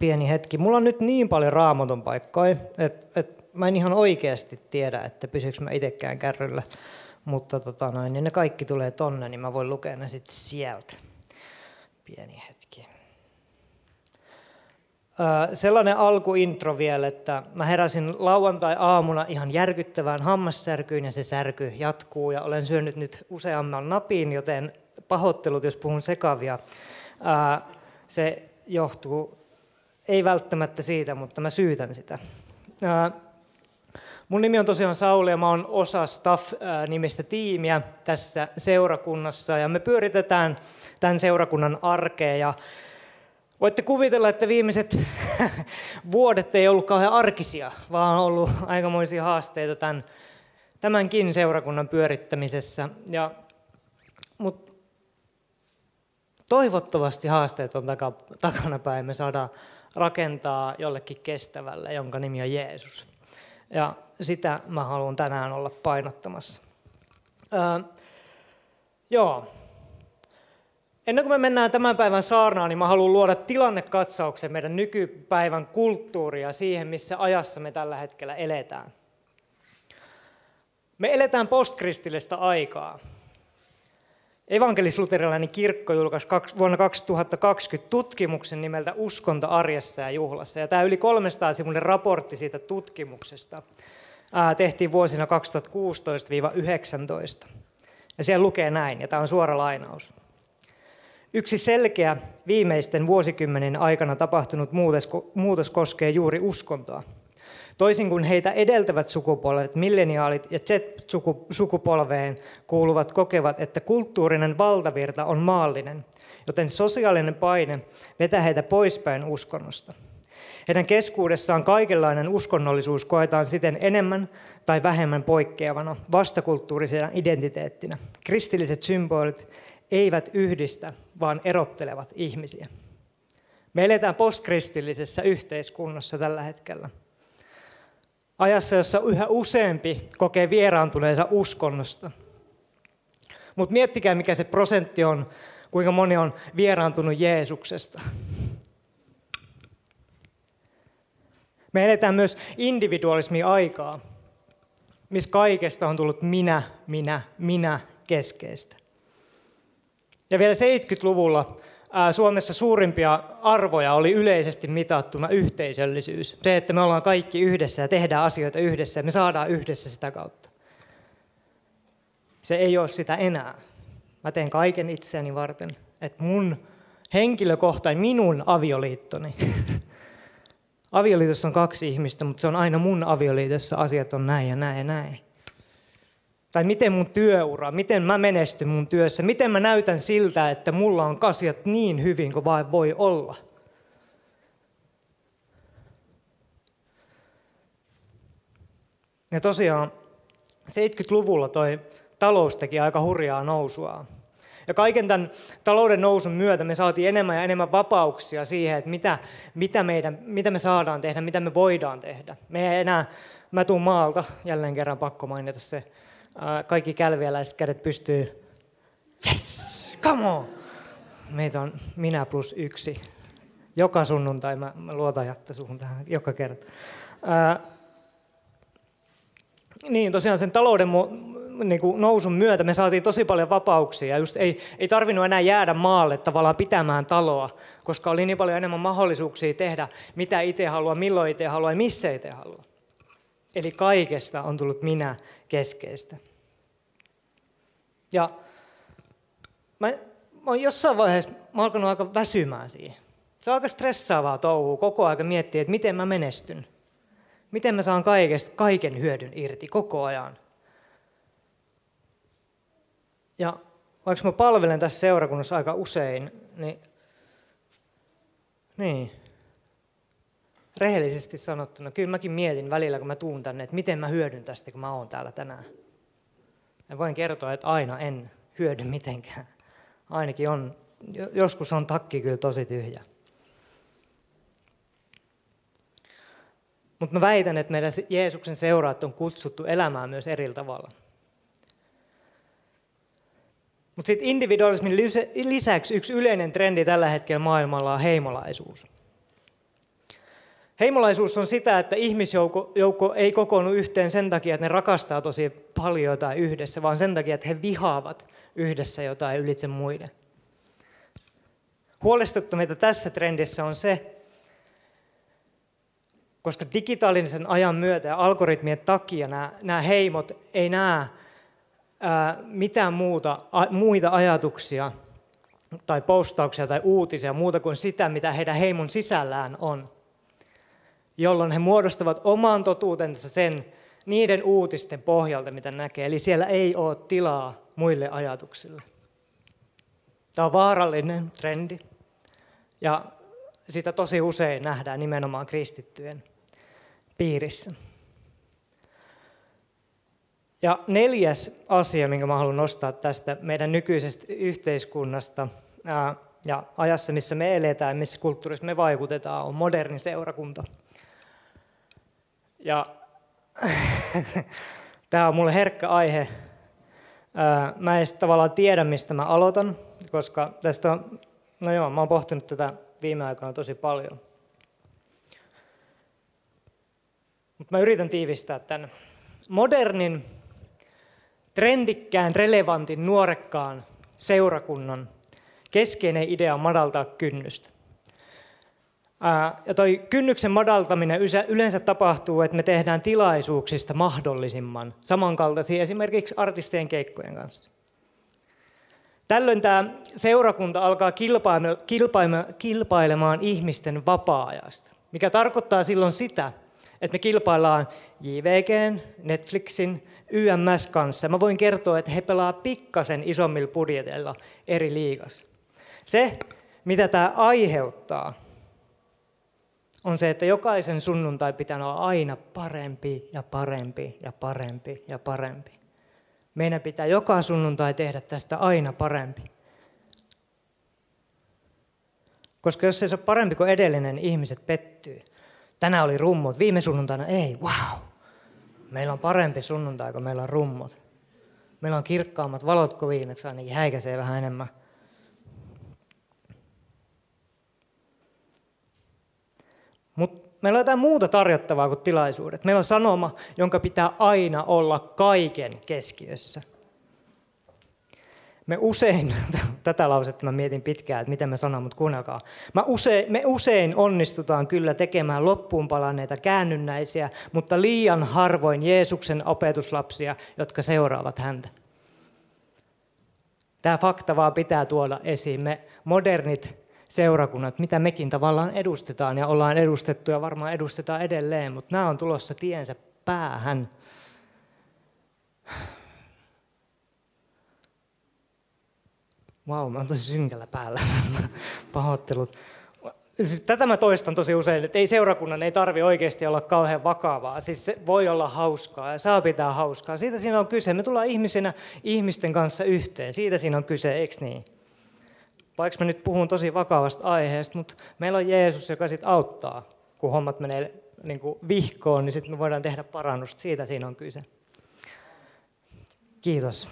pieni hetki. Mulla on nyt niin paljon raamaton paikkoja, että et mä en ihan oikeasti tiedä, että pysyykö mä itsekään kärryllä. Mutta tota noin, niin ne kaikki tulee tonne, niin mä voin lukea ne sitten sieltä. Pieni hetki. Öö, sellainen alkuintro vielä, että mä heräsin lauantai-aamuna ihan järkyttävään hammassärkyyn ja se särky jatkuu ja olen syönyt nyt useamman napin, joten pahoittelut, jos puhun sekavia. Öö, se johtuu ei välttämättä siitä, mutta mä syytän sitä. Mun nimi on tosiaan Sauli ja mä oon osa Staff-nimistä tiimiä tässä seurakunnassa ja me pyöritetään tämän seurakunnan arkea ja voitte kuvitella, että viimeiset vuodet ei ollut kauhean arkisia, vaan on ollut aikamoisia haasteita tämän, tämänkin seurakunnan pyörittämisessä. Ja, mutta toivottavasti haasteet on takana päin, me saadaan rakentaa jollekin kestävälle, jonka nimi on Jeesus. Ja sitä mä haluan tänään olla painottamassa. Öö, joo. Ennen kuin me mennään tämän päivän saarnaan, niin mä haluan luoda tilannekatsauksen meidän nykypäivän kulttuuria siihen, missä ajassa me tällä hetkellä eletään. Me eletään postkristillistä aikaa. Evankelis-luterilainen kirkko julkaisi vuonna 2020 tutkimuksen nimeltä Uskonto arjessa ja juhlassa. Ja tämä yli 300 sivuinen raportti siitä tutkimuksesta tehtiin vuosina 2016-2019. Ja siellä lukee näin, ja tämä on suora lainaus. Yksi selkeä viimeisten vuosikymmenen aikana tapahtunut muutos koskee juuri uskontoa – Toisin kuin heitä edeltävät sukupolvet, milleniaalit ja Z-sukupolveen kuuluvat kokevat, että kulttuurinen valtavirta on maallinen, joten sosiaalinen paine vetää heitä poispäin uskonnosta. Heidän keskuudessaan kaikenlainen uskonnollisuus koetaan siten enemmän tai vähemmän poikkeavana vastakulttuurisena identiteettinä. Kristilliset symbolit eivät yhdistä, vaan erottelevat ihmisiä. Me eletään postkristillisessä yhteiskunnassa tällä hetkellä ajassa, jossa yhä useampi kokee vieraantuneensa uskonnosta. Mutta miettikää, mikä se prosentti on, kuinka moni on vieraantunut Jeesuksesta. Me eletään myös individualismi aikaa, missä kaikesta on tullut minä, minä, minä keskeistä. Ja vielä 70-luvulla Suomessa suurimpia arvoja oli yleisesti mitattuna yhteisöllisyys. Se, että me ollaan kaikki yhdessä ja tehdään asioita yhdessä ja me saadaan yhdessä sitä kautta. Se ei ole sitä enää. Mä teen kaiken itseäni varten, että mun henkilökohtainen, minun avioliittoni. Avioliitossa on kaksi ihmistä, mutta se on aina mun avioliitossa asiat on näin ja näin ja näin. Tai miten mun työura, miten mä menestyn mun työssä, miten mä näytän siltä, että mulla on asiat niin hyvin kuin vain voi olla. Ja tosiaan 70-luvulla toi talous teki aika hurjaa nousua. Ja kaiken tämän talouden nousun myötä me saatiin enemmän ja enemmän vapauksia siihen, että mitä, mitä, meidän, mitä me saadaan tehdä, mitä me voidaan tehdä. Me ei enää, mä tuun maalta, jälleen kerran pakko mainita se, kaikki kälviäläiset kädet pystyy. Yes, come on! Meitä on minä plus yksi. Joka sunnuntai mä, mä luotan jättä suhun tähän joka kerta. Ää, niin, tosiaan sen talouden niin kuin nousun myötä me saatiin tosi paljon vapauksia. Just ei, ei tarvinnut enää jäädä maalle tavallaan pitämään taloa, koska oli niin paljon enemmän mahdollisuuksia tehdä, mitä itse haluaa, milloin itse haluaa ja missä itse haluaa. Eli kaikesta on tullut minä keskeistä. Ja mä, mä oon jossain vaiheessa mä alkanut aika väsymään siihen. Se on aika stressaavaa touhua koko ajan miettiä, että miten mä menestyn. Miten mä saan kaikesta, kaiken hyödyn irti koko ajan. Ja vaikka mä palvelen tässä seurakunnassa aika usein, niin, niin rehellisesti sanottuna, kyllä mäkin mietin välillä, kun mä tuun tänne, että miten mä hyödyn tästä, kun mä oon täällä tänään. Ja voin kertoa, että aina en hyödy mitenkään. Ainakin on, joskus on takki kyllä tosi tyhjä. Mutta mä väitän, että meidän Jeesuksen seuraat on kutsuttu elämään myös eri tavalla. Mutta sitten individualismin lisäksi yksi yleinen trendi tällä hetkellä maailmalla on heimolaisuus. Heimolaisuus on sitä, että ihmisjoukko ei kokoonnu yhteen sen takia, että ne rakastaa tosi paljon jotain yhdessä, vaan sen takia, että he vihaavat yhdessä jotain ylitse muiden. Huolestuttavinta tässä trendissä on se, koska digitaalisen ajan myötä ja algoritmien takia nämä, nämä heimot ei näe ää, mitään muuta, a, muita ajatuksia tai postauksia tai uutisia muuta kuin sitä, mitä heidän heimon sisällään on jolloin he muodostavat oman totuutensa sen niiden uutisten pohjalta, mitä näkee. Eli siellä ei ole tilaa muille ajatuksille. Tämä on vaarallinen trendi ja sitä tosi usein nähdään nimenomaan kristittyjen piirissä. Ja neljäs asia, minkä mä haluan nostaa tästä meidän nykyisestä yhteiskunnasta ja ajassa, missä me eletään, missä kulttuurissa me vaikutetaan, on moderni seurakunta. Ja tämä on mulle herkkä aihe. Mä en tavallaan tiedä, mistä mä aloitan, koska tästä on, no joo, mä oon pohtinut tätä viime aikoina tosi paljon. Mutta mä yritän tiivistää tämän. Modernin, trendikkään, relevantin, nuorekkaan seurakunnan keskeinen idea on madaltaa kynnystä. Ja toi kynnyksen madaltaminen yleensä tapahtuu, että me tehdään tilaisuuksista mahdollisimman samankaltaisia esimerkiksi artistien keikkojen kanssa. Tällöin tämä seurakunta alkaa kilpailemaan ihmisten vapaa-ajasta, mikä tarkoittaa silloin sitä, että me kilpaillaan JVG, Netflixin, YMS kanssa. Mä voin kertoa, että he pelaa pikkasen isommilla budjeteilla eri liigassa. Se, mitä tämä aiheuttaa, on se, että jokaisen sunnuntai pitää olla aina parempi ja parempi ja parempi ja parempi. Meidän pitää joka sunnuntai tehdä tästä aina parempi. Koska jos se ei ole parempi kuin edellinen, niin ihmiset pettyy. Tänään oli rummut, viime sunnuntaina ei, wow. Meillä on parempi sunnuntai, kun meillä on rummut. Meillä on kirkkaammat valot kuin viimeksi, ainakin häikäisee vähän enemmän. Mutta meillä on jotain muuta tarjottavaa kuin tilaisuudet. Meillä on sanoma, jonka pitää aina olla kaiken keskiössä. Me usein, tätä lausetta mä mietin pitkään, että miten mä sanon, mutta kuunnelkaa. Mä usein, me usein onnistutaan kyllä tekemään loppuun palanneita käännynnäisiä, mutta liian harvoin Jeesuksen opetuslapsia, jotka seuraavat häntä. Tämä fakta vaan pitää tuoda esiin. Me modernit seurakunnat, mitä mekin tavallaan edustetaan ja ollaan edustettu ja varmaan edustetaan edelleen, mutta nämä on tulossa tiensä päähän. Vau, wow, mä oon tosi synkällä päällä. Pahoittelut. Siis tätä mä toistan tosi usein, että ei seurakunnan ei tarvi oikeasti olla kauhean vakavaa. Siis se voi olla hauskaa ja saa pitää hauskaa. Siitä siinä on kyse. Me tullaan ihmisenä ihmisten kanssa yhteen. Siitä siinä on kyse, eikö niin? Vaikka mä nyt puhun tosi vakavasta aiheesta, mutta meillä on Jeesus, joka sitten auttaa, kun hommat menee niin kuin vihkoon, niin sitten me voidaan tehdä parannusta. Siitä siinä on kyse. Kiitos.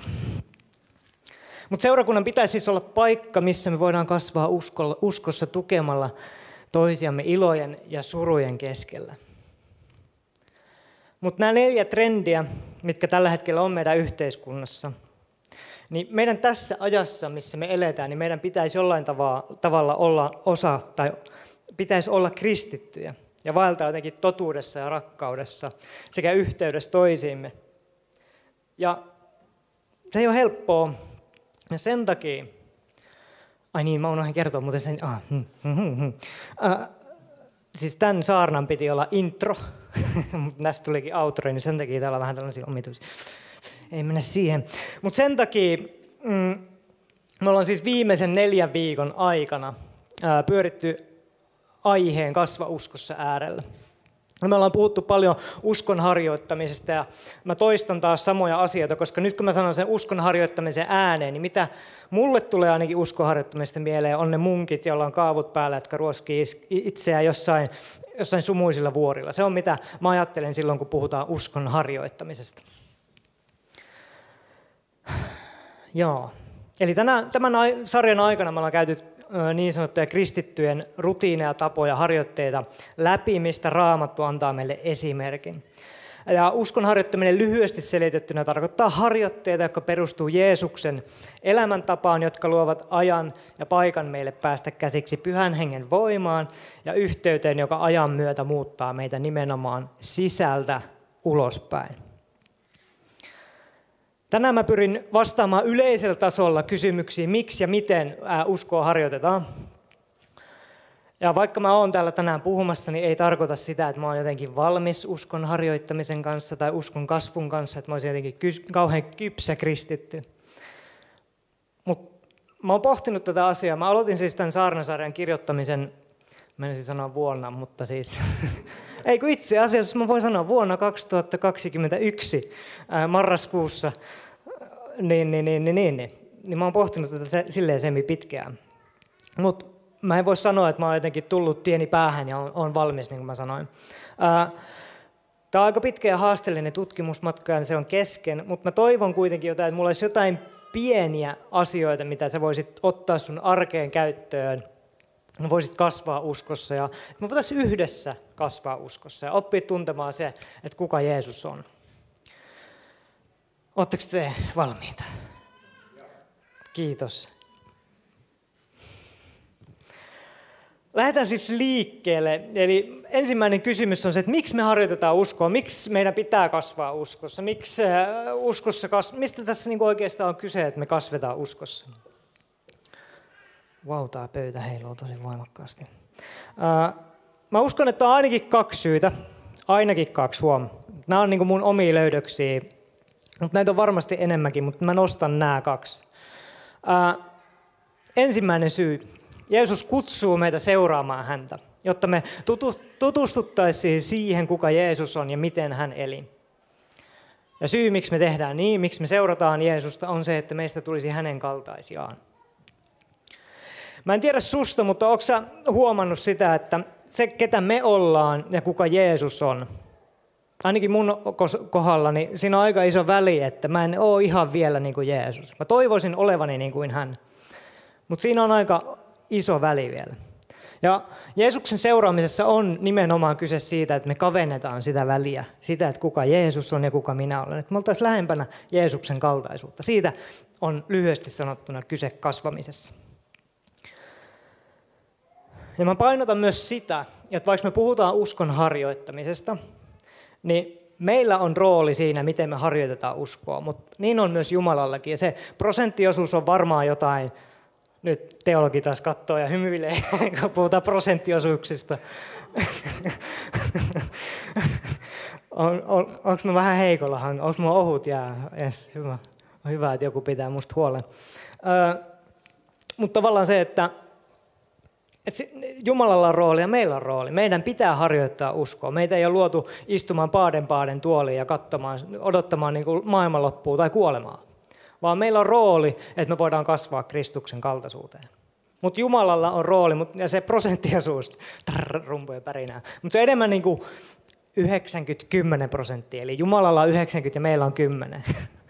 Mutta seurakunnan pitäisi siis olla paikka, missä me voidaan kasvaa uskossa tukemalla toisiamme ilojen ja surujen keskellä. Mutta nämä neljä trendiä, mitkä tällä hetkellä on meidän yhteiskunnassa – niin meidän tässä ajassa, missä me eletään, niin meidän pitäisi jollain tavalla olla osa tai pitäisi olla kristittyjä ja vaeltaa jotenkin totuudessa ja rakkaudessa sekä yhteydessä toisiimme. Ja se ei ole helppoa. Ja sen takia, ai niin, mä unohdin kertoa muuten sen, ah, hm, hm, hm, hm. Äh, siis tämän saarnan piti olla intro, mutta näistä tulikin outro, niin sen takia täällä on vähän tällaisia omituisia ei mennä siihen. Mutta sen takia mm, me ollaan siis viimeisen neljän viikon aikana ää, pyöritty aiheen kasva uskossa äärellä. Me ollaan puhuttu paljon uskon harjoittamisesta ja mä toistan taas samoja asioita, koska nyt kun mä sanon sen uskon harjoittamisen ääneen, niin mitä mulle tulee ainakin uskon harjoittamista mieleen, on ne munkit, joilla on kaavut päällä, jotka ruoskii itseään jossain, jossain sumuisilla vuorilla. Se on mitä mä ajattelen silloin, kun puhutaan uskon harjoittamisesta. Joo. Eli tänä, tämän sarjan aikana me ollaan käyty niin sanottuja kristittyjen rutiineja, tapoja, harjoitteita läpi, mistä Raamattu antaa meille esimerkin. Ja uskon harjoittaminen lyhyesti selitettynä tarkoittaa harjoitteita, jotka perustuu Jeesuksen elämäntapaan, jotka luovat ajan ja paikan meille päästä käsiksi pyhän hengen voimaan ja yhteyteen, joka ajan myötä muuttaa meitä nimenomaan sisältä ulospäin. Tänään mä pyrin vastaamaan yleisellä tasolla kysymyksiin, miksi ja miten uskoa harjoitetaan. Ja vaikka mä oon täällä tänään puhumassa, niin ei tarkoita sitä, että mä oon jotenkin valmis uskon harjoittamisen kanssa tai uskon kasvun kanssa, että mä olisin jotenkin kauhean kypsä kristitty. Mutta mä oon pohtinut tätä asiaa. Mä aloitin siis tämän saarnasarjan kirjoittamisen, menisin sanoa vuonna, mutta siis Ei kun itse asiassa mä voin sanoa vuonna 2021 ää, marraskuussa, niin, niin, niin, niin, niin, niin, niin mä oon pohtinut tätä silleen semi pitkään. Mutta mä en voi sanoa, että mä oon jotenkin tullut tieni päähän ja on, on valmis, niin kuin mä sanoin. Tämä on aika pitkä ja haasteellinen tutkimusmatka ja se on kesken, mutta mä toivon kuitenkin jotain, että mulla olisi jotain pieniä asioita, mitä sä voisit ottaa sun arkeen käyttöön – voisit kasvaa uskossa ja me voitaisiin yhdessä kasvaa uskossa ja oppia tuntemaan se, että kuka Jeesus on. Oletteko te valmiita? Kiitos. Lähdetään siis liikkeelle. Eli ensimmäinen kysymys on se, että miksi me harjoitetaan uskoa, miksi meidän pitää kasvaa uskossa, miksi äh, uskossa kas... mistä tässä niin oikeastaan on kyse, että me kasvetaan uskossa. Vau, wow, tämä pöytä heiluu tosi voimakkaasti. Mä uskon, että on ainakin kaksi syytä. Ainakin kaksi, huom. Nämä on niin mun omia löydöksiä. Mutta näitä on varmasti enemmänkin, mutta mä nostan nämä kaksi. ensimmäinen syy. Jeesus kutsuu meitä seuraamaan häntä, jotta me tutustuttaisiin siihen, kuka Jeesus on ja miten hän eli. Ja syy, miksi me tehdään niin, miksi me seurataan Jeesusta, on se, että meistä tulisi hänen kaltaisiaan. Mä en tiedä susta, mutta onko huomannut sitä, että se, ketä me ollaan ja kuka Jeesus on, ainakin mun kohdalla, niin siinä on aika iso väli, että mä en ole ihan vielä niin kuin Jeesus. Mä toivoisin olevani niin kuin hän, mutta siinä on aika iso väli vielä. Ja Jeesuksen seuraamisessa on nimenomaan kyse siitä, että me kavennetaan sitä väliä, sitä, että kuka Jeesus on ja kuka minä olen. Että me oltaisiin lähempänä Jeesuksen kaltaisuutta. Siitä on lyhyesti sanottuna kyse kasvamisessa. Ja mä painotan myös sitä, että vaikka me puhutaan uskon harjoittamisesta, niin meillä on rooli siinä, miten me harjoitetaan uskoa, mutta niin on myös Jumalallakin. Ja se prosenttiosuus on varmaan jotain, nyt teologi taas katsoo ja hymyilee, kun puhutaan prosenttiosuuksista. on, on, onko mä vähän heikolla? Onko mä ohut? Ja, yes, hyvä. On hyvä, että joku pitää musta huolen. Ö, mutta tavallaan se, että että Jumalalla on rooli ja meillä on rooli. Meidän pitää harjoittaa uskoa. Meitä ei ole luotu istumaan paaden paaden tuoliin ja katsomaan, odottamaan niin kuin maailmanloppua tai kuolemaa. Vaan meillä on rooli, että me voidaan kasvaa Kristuksen kaltaisuuteen. Mutta Jumalalla on rooli, ja se prosenttiosuus, rumpuja pärinää. Mutta se on enemmän niin kuin 90-10 prosenttia. Eli Jumalalla on 90 ja meillä on 10.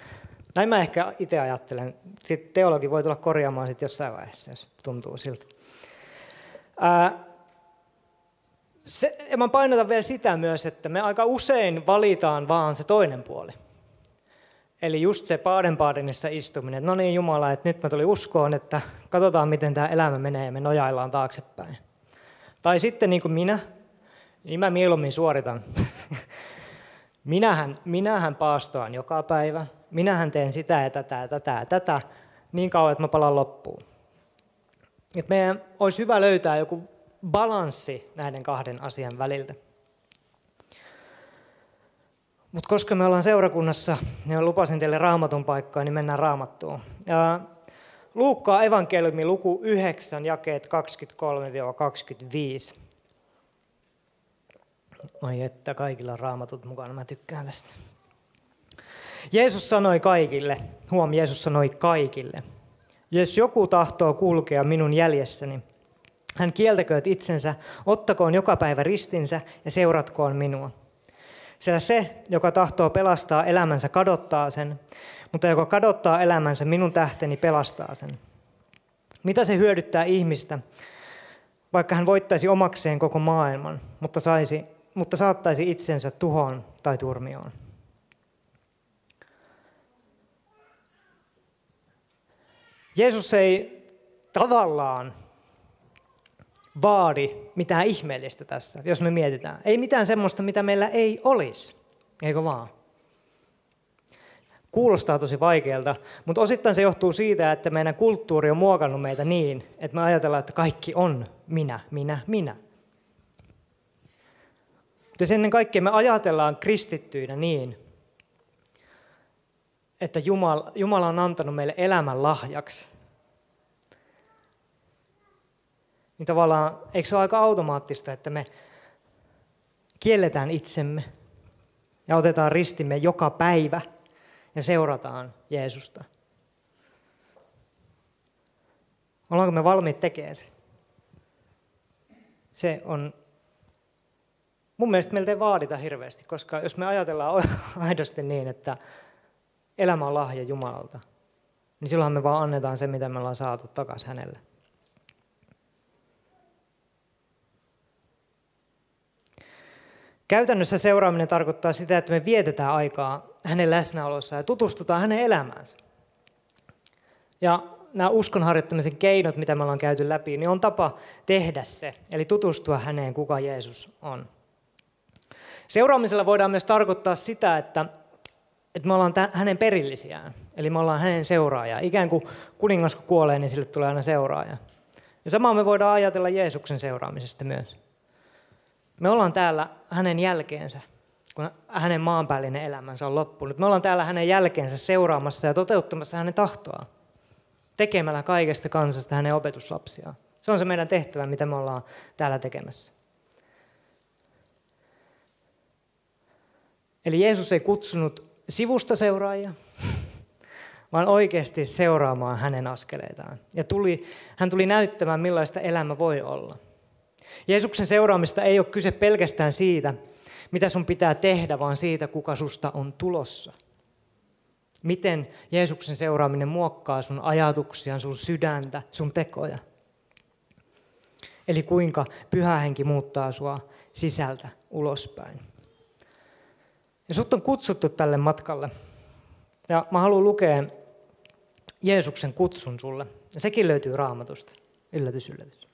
Näin mä ehkä itse ajattelen. Sitten teologi voi tulla korjaamaan sitten jossain vaiheessa, jos tuntuu siltä. Se, ja mä painotan vielä sitä myös, että me aika usein valitaan vaan se toinen puoli. Eli just se paadenpaadenissa istuminen, no niin Jumala, että nyt mä tulin uskoon, että katsotaan miten tämä elämä menee ja me nojaillaan taaksepäin. Tai sitten niin kuin minä, niin mä mieluummin suoritan. minähän, minähän paastoan joka päivä, minähän teen sitä ja tätä ja tätä ja tätä, niin kauan, että mä palaan loppuun. Että meidän olisi hyvä löytää joku balanssi näiden kahden asian väliltä. Mutta koska me ollaan seurakunnassa ja lupasin teille raamatun paikkaa, niin mennään raamattuun. Luukkaa evankeliumi luku 9, jakeet 23-25. Oi että kaikilla on raamatut mukana, mä tykkään tästä. Jeesus sanoi kaikille, huom, Jeesus sanoi kaikille, jos joku tahtoo kulkea minun jäljessäni, hän kieltäkööt itsensä, ottakoon joka päivä ristinsä ja seuratkoon minua. Sillä se, joka tahtoo pelastaa elämänsä, kadottaa sen, mutta joka kadottaa elämänsä, minun tähteni pelastaa sen. Mitä se hyödyttää ihmistä, vaikka hän voittaisi omakseen koko maailman, mutta, saisi, mutta saattaisi itsensä tuhoon tai turmioon? Jeesus ei tavallaan vaadi mitään ihmeellistä tässä, jos me mietitään. Ei mitään semmoista, mitä meillä ei olisi, eikö vaan? Kuulostaa tosi vaikealta, mutta osittain se johtuu siitä, että meidän kulttuuri on muokannut meitä niin, että me ajatellaan, että kaikki on minä, minä, minä. Mutta ennen kaikkea me ajatellaan kristittyinä niin, että Jumala, Jumala on antanut meille elämän lahjaksi. Niin tavallaan, eikö se ole aika automaattista, että me kielletään itsemme ja otetaan ristimme joka päivä ja seurataan Jeesusta? Ollaanko me valmiit tekemään se? Se on, mun mielestä meiltä ei vaadita hirveästi, koska jos me ajatellaan aidosti niin, että elämä on lahja Jumalalta, niin silloin me vaan annetaan se, mitä me ollaan saatu takaisin hänelle. Käytännössä seuraaminen tarkoittaa sitä, että me vietetään aikaa hänen läsnäolossa ja tutustutaan hänen elämäänsä. Ja nämä uskonharjoittamisen keinot, mitä me ollaan käyty läpi, niin on tapa tehdä se, eli tutustua häneen, kuka Jeesus on. Seuraamisella voidaan myös tarkoittaa sitä, että, että me ollaan hänen perillisiään, eli me ollaan hänen seuraajaa. Ikään kuin kuningas kun kuolee, niin sille tulee aina seuraaja. Ja samaa me voidaan ajatella Jeesuksen seuraamisesta myös. Me ollaan täällä hänen jälkeensä, kun hänen maanpäällinen elämänsä on loppunut. Me ollaan täällä hänen jälkeensä seuraamassa ja toteuttamassa hänen tahtoaan. Tekemällä kaikesta kansasta hänen opetuslapsiaan. Se on se meidän tehtävä, mitä me ollaan täällä tekemässä. Eli Jeesus ei kutsunut sivusta seuraajia, vaan oikeasti seuraamaan hänen askeleitaan. Ja tuli, hän tuli näyttämään, millaista elämä voi olla. Jeesuksen seuraamista ei ole kyse pelkästään siitä, mitä sun pitää tehdä, vaan siitä, kuka susta on tulossa. Miten Jeesuksen seuraaminen muokkaa sun ajatuksia, sun sydäntä, sun tekoja. Eli kuinka pyhä henki muuttaa sua sisältä ulospäin. Ja sut on kutsuttu tälle matkalle. Ja mä haluan lukea Jeesuksen kutsun sulle. Ja sekin löytyy raamatusta. Yllätys, yllätys.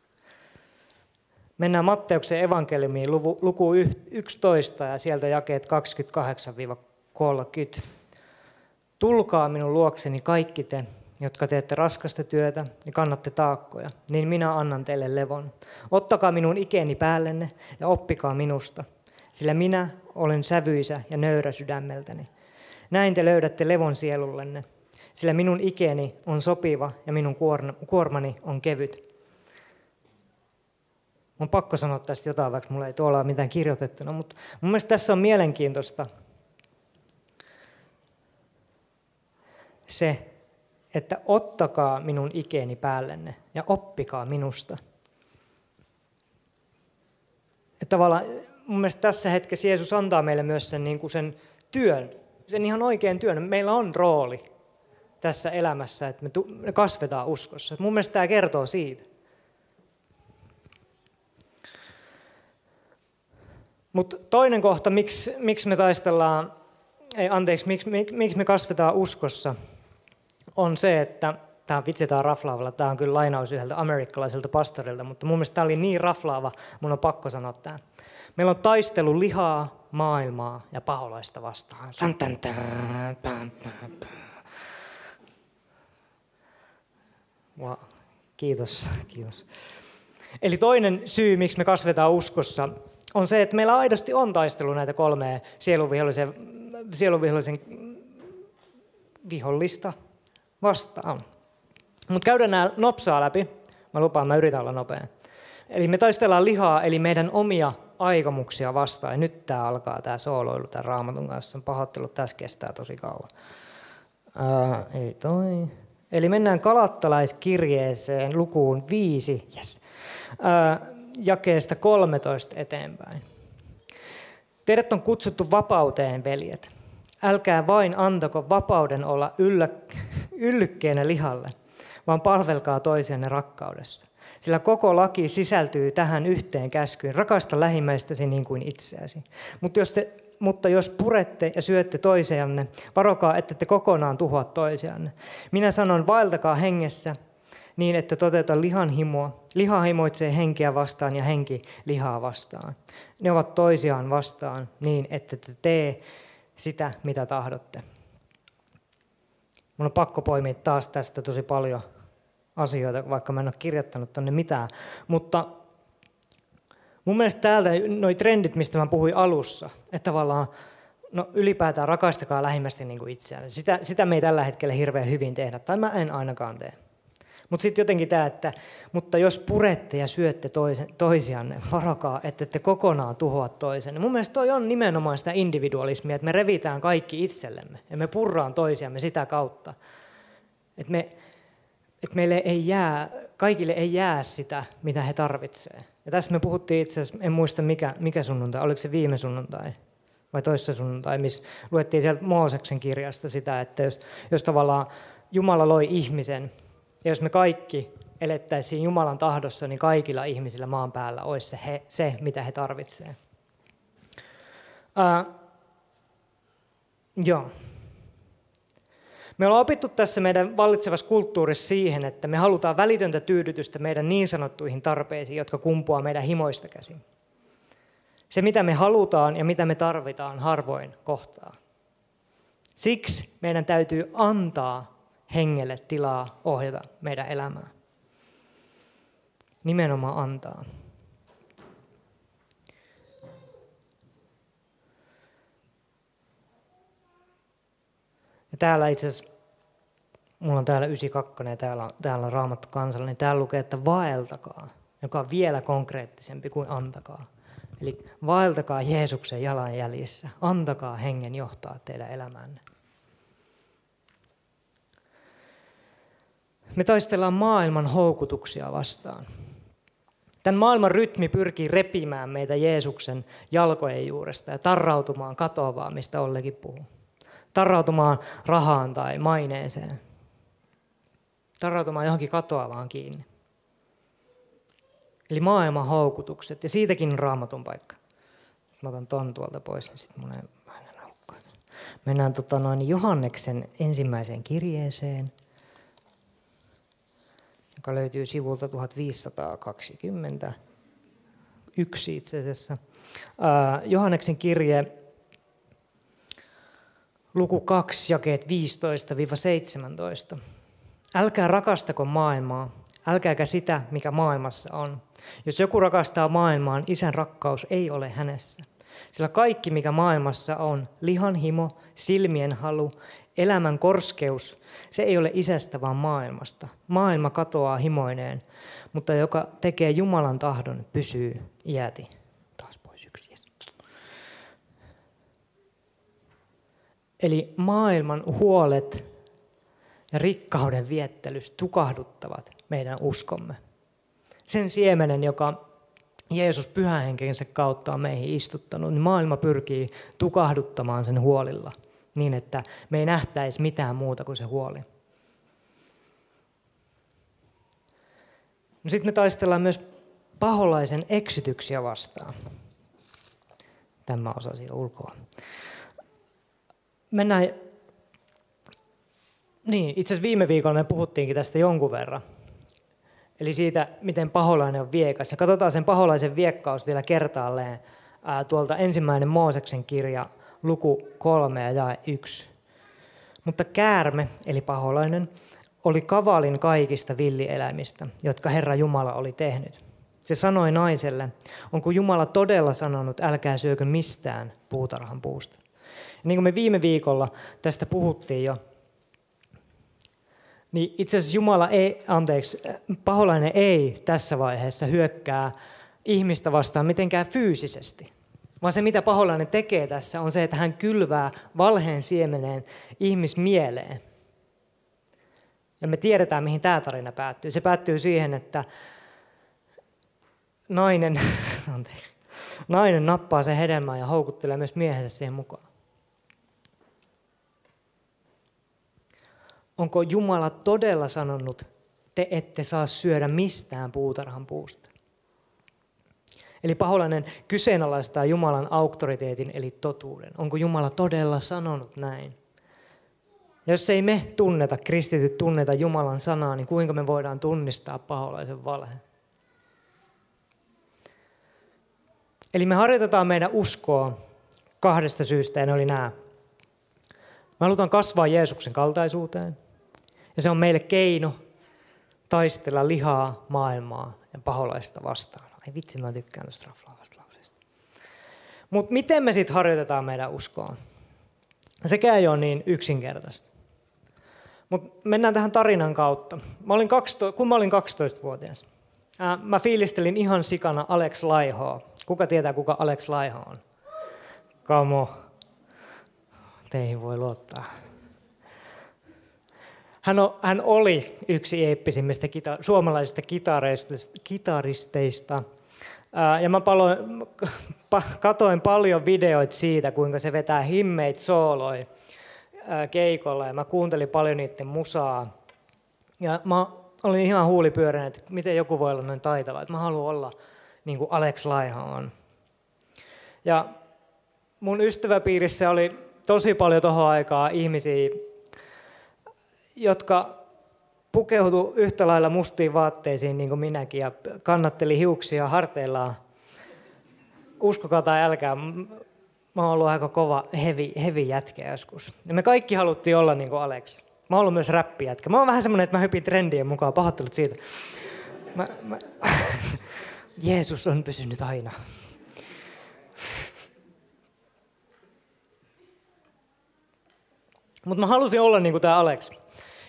Mennään Matteuksen evankeliumiin luku 11 ja sieltä jakeet 28-30. Tulkaa minun luokseni kaikki te, jotka teette raskasta työtä ja kannatte taakkoja, niin minä annan teille levon. Ottakaa minun ikeni päällenne ja oppikaa minusta, sillä minä olen sävyisä ja nöyrä sydämeltäni. Näin te löydätte levon sielullenne, sillä minun ikeni on sopiva ja minun kuormani on kevyt. Mun pakko sanoa tästä jotain, vaikka mulla ei tuolla ole mitään kirjoitettuna, mutta mun mielestä tässä on mielenkiintoista se, että ottakaa minun ikeeni päällenne ja oppikaa minusta. Että tavallaan mun mielestä tässä hetkessä Jeesus antaa meille myös sen, niin kuin sen työn, sen ihan oikean työn. Meillä on rooli tässä elämässä, että me kasvetaan uskossa. Mun mielestä tämä kertoo siitä. Mutta toinen kohta, miksi, miksi me taistellaan, ei anteeksi, miksi, miksi me kasvetaan uskossa, on se, että tämä vitsi tämä raflaavalla, tämä on kyllä lainaus yhdeltä amerikkalaiselta pastorilta, mutta mun mielestä tämä oli niin raflaava, mun on pakko sanoa tämä. Meillä on taistelu lihaa, maailmaa ja paholaista vastaan. Wow. Kiitos, kiitos. Eli toinen syy, miksi me kasvetaan uskossa, on se, että meillä aidosti on taistelu näitä kolmea sieluvihollisen, sieluvihollisen vihollista vastaan. Mutta käydään nämä nopsaa läpi. Mä lupaan, mä yritän olla nopea. Eli me taistellaan lihaa, eli meidän omia aikomuksia vastaan. Ja nyt tämä alkaa, tämä sooloilu tämän raamatun kanssa. Pahoittelut, tässä kestää tosi kauan. Ää, ei toi. Eli mennään kalattalaiskirjeeseen lukuun 5, yes. Ää, jakeesta 13 eteenpäin. Teidät on kutsuttu vapauteen, veljet. Älkää vain antako vapauden olla yllä, yllykkeenä lihalle, vaan palvelkaa toisianne rakkaudessa. Sillä koko laki sisältyy tähän yhteen käskyyn. Rakasta lähimmäistäsi niin kuin itseäsi. Mutta jos, te, mutta jos purette ja syötte toisianne, varokaa, että te kokonaan tuhoa toisianne. Minä sanon, vaeltakaa hengessä niin, että toteuta lihan himoa. Liha himoitsee henkeä vastaan ja henki lihaa vastaan. Ne ovat toisiaan vastaan niin, että te tee sitä, mitä tahdotte. Mun on pakko poimia taas tästä tosi paljon asioita, vaikka mä en ole kirjoittanut tonne mitään. Mutta mun mielestä täältä noi trendit, mistä mä puhuin alussa, että tavallaan no ylipäätään rakastakaa lähimmästi niin kuin itseään. Sitä, sitä me ei tällä hetkellä hirveän hyvin tehdä, tai mä en ainakaan tee. Mutta sitten jotenkin tämä, että mutta jos purette ja syötte toisen, toisianne, varokaa, että te kokonaan tuhoa toisen. Mun mielestä toi on nimenomaan sitä individualismia, että me revitään kaikki itsellemme ja me purraan toisiamme sitä kautta. Että me, että meille ei jää, kaikille ei jää sitä, mitä he tarvitsevat. Ja tässä me puhuttiin itse asiassa, en muista mikä, mikä sunnuntai, oliko se viime sunnuntai vai toissa sunnuntai, missä luettiin sieltä Mooseksen kirjasta sitä, että jos, jos tavallaan Jumala loi ihmisen, ja jos me kaikki elettäisiin Jumalan tahdossa, niin kaikilla ihmisillä maan päällä olisi se, he, se mitä he tarvitsevat. Uh, joo. Me ollaan opittu tässä meidän vallitsevassa kulttuurissa siihen, että me halutaan välitöntä tyydytystä meidän niin sanottuihin tarpeisiin, jotka kumpuaa meidän himoista käsin. Se, mitä me halutaan ja mitä me tarvitaan, harvoin kohtaa. Siksi meidän täytyy antaa hengelle tilaa ohjata meidän elämää. Nimenomaan antaa. Ja täällä itse asiassa, mulla on täällä 92 ja täällä, täällä on raamattu kansalla, niin täällä lukee, että vaeltakaa, joka on vielä konkreettisempi kuin antakaa. Eli vaeltakaa Jeesuksen jalanjäljissä, antakaa hengen johtaa teidän elämänne. Me taistellaan maailman houkutuksia vastaan. Tämän maailman rytmi pyrkii repimään meitä Jeesuksen jalkojen juuresta ja tarrautumaan katoavaa, mistä Ollekin puhuu tarrautumaan rahaan tai maineeseen. Tarrautumaan johonkin katoavaan kiinni. Eli maailman houkutukset, ja siitäkin raamatun paikka. Mä otan ton tuolta pois, niin sitten mun ei Mennään tota noin Johanneksen ensimmäiseen kirjeeseen, joka löytyy sivulta 1520. Yksi itse asiassa. Johanneksen kirje luku 2, jakeet 15-17. Älkää rakastako maailmaa, älkääkä sitä, mikä maailmassa on. Jos joku rakastaa maailmaan, isän rakkaus ei ole hänessä. Sillä kaikki, mikä maailmassa on, lihan himo, silmien halu, elämän korskeus, se ei ole isästä, vaan maailmasta. Maailma katoaa himoineen, mutta joka tekee Jumalan tahdon, pysyy iäti. Eli maailman huolet ja rikkauden viettelys tukahduttavat meidän uskomme. Sen siemenen, joka Jeesus pyhähenkensä kautta on meihin istuttanut, niin maailma pyrkii tukahduttamaan sen huolilla niin, että me ei nähtäisi mitään muuta kuin se huoli. No Sitten me taistellaan myös paholaisen eksytyksiä vastaan. Tämä osasi ulkoa mennään, niin itse asiassa viime viikolla me puhuttiinkin tästä jonkun verran. Eli siitä, miten paholainen on viekas. Ja katsotaan sen paholaisen viekkaus vielä kertaalleen ää, tuolta ensimmäinen Mooseksen kirja, luku 3 ja jae 1. Mutta käärme, eli paholainen, oli kavalin kaikista villieläimistä, jotka Herra Jumala oli tehnyt. Se sanoi naiselle, onko Jumala todella sanonut, älkää syökö mistään puutarhan puusta. Niin kuin me viime viikolla tästä puhuttiin jo, niin itse asiassa Jumala ei, anteeksi, paholainen ei tässä vaiheessa hyökkää ihmistä vastaan mitenkään fyysisesti. Vaan se, mitä paholainen tekee tässä, on se, että hän kylvää valheen siemeneen ihmismieleen. Ja me tiedetään, mihin tämä tarina päättyy. Se päättyy siihen, että nainen, anteeksi, nainen nappaa sen hedelmän ja houkuttelee myös miehensä siihen mukaan. Onko Jumala todella sanonut, te ette saa syödä mistään puutarhan puusta? Eli paholainen kyseenalaistaa Jumalan auktoriteetin eli totuuden. Onko Jumala todella sanonut näin? Ja jos ei me tunneta, kristityt tunneta Jumalan sanaa, niin kuinka me voidaan tunnistaa paholaisen valheen? Eli me harjoitetaan meidän uskoa kahdesta syystä, ja ne oli nämä. Me halutaan kasvaa Jeesuksen kaltaisuuteen, ja se on meille keino taistella lihaa, maailmaa ja paholaista vastaan. Ai vitsi, mä tykkään tuosta raflaavasta lauseesta. Mutta miten me sitten harjoitetaan meidän uskoa? Sekään ei ole niin yksinkertaista. Mutta mennään tähän tarinan kautta. Mä olin 12, kun mä olin 12-vuotias, ää, mä fiilistelin ihan sikana Alex Laihoa. Kuka tietää, kuka Alex Laiho on? Kamo. Teihin voi luottaa. Hän, on, hän oli yksi eeppisimmistä kita, suomalaisista kitaristeista. Ja mä paloin, katoin paljon videoita siitä, kuinka se vetää himmeit sooloi keikolla. Ja mä kuuntelin paljon niiden musaa. Ja mä olin ihan huulipyöränä, että miten joku voi olla noin taitava. Että mä haluan olla niin kuin Alex Laiha on. Ja mun ystäväpiirissä oli tosi paljon tohon aikaa ihmisiä, jotka pukeutu yhtä lailla mustiin vaatteisiin niin kuin minäkin ja kannatteli hiuksia harteillaan. Uskokaa tai älkää, mä oon ollut aika kova hevi, hevi jätkä joskus. Ja me kaikki haluttiin olla niin kuin Alex. Mä oon ollut myös räppijätkä. Mä oon vähän semmonen, että mä hypin trendien mukaan, pahoittelut siitä. Mä, mä... Jeesus on pysynyt aina. Mutta mä halusin olla niin kuin tämä Alex.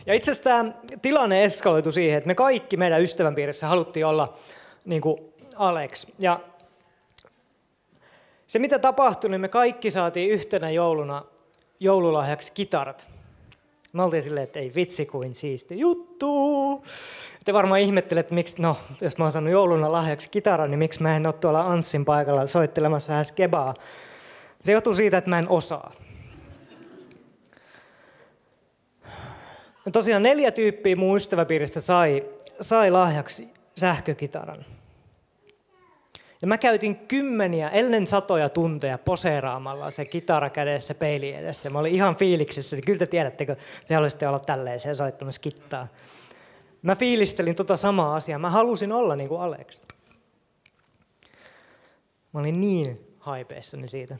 Ja itse asiassa tämä tilanne eskaloitu siihen, että me kaikki meidän ystävänpiirissä haluttiin olla niin kuin Alex. Ja se mitä tapahtui, niin me kaikki saatiin yhtenä jouluna joululahjaksi kitarat. Me oltiin silleen, että ei vitsi kuin siisti juttu. Te varmaan ihmettelette, että miksi, no, jos mä oon saanut jouluna lahjaksi kitaran, niin miksi mä en ole tuolla Anssin paikalla soittelemassa vähän skebaa. Se johtuu siitä, että mä en osaa. Ja tosiaan neljä tyyppiä mun ystäväpiiristä sai, sai lahjaksi sähkökitaran. Ja mä käytin kymmeniä, ellen satoja tunteja poseeraamalla se kitara kädessä peili edessä. Mä olin ihan fiiliksissä, niin kyllä te tiedätte, kun te haluaisitte olla tälleen siellä soittamassa kittaa. Mä fiilistelin tota samaa asiaa. Mä halusin olla niin kuin Alex. Mä olin niin haipeissani siitä.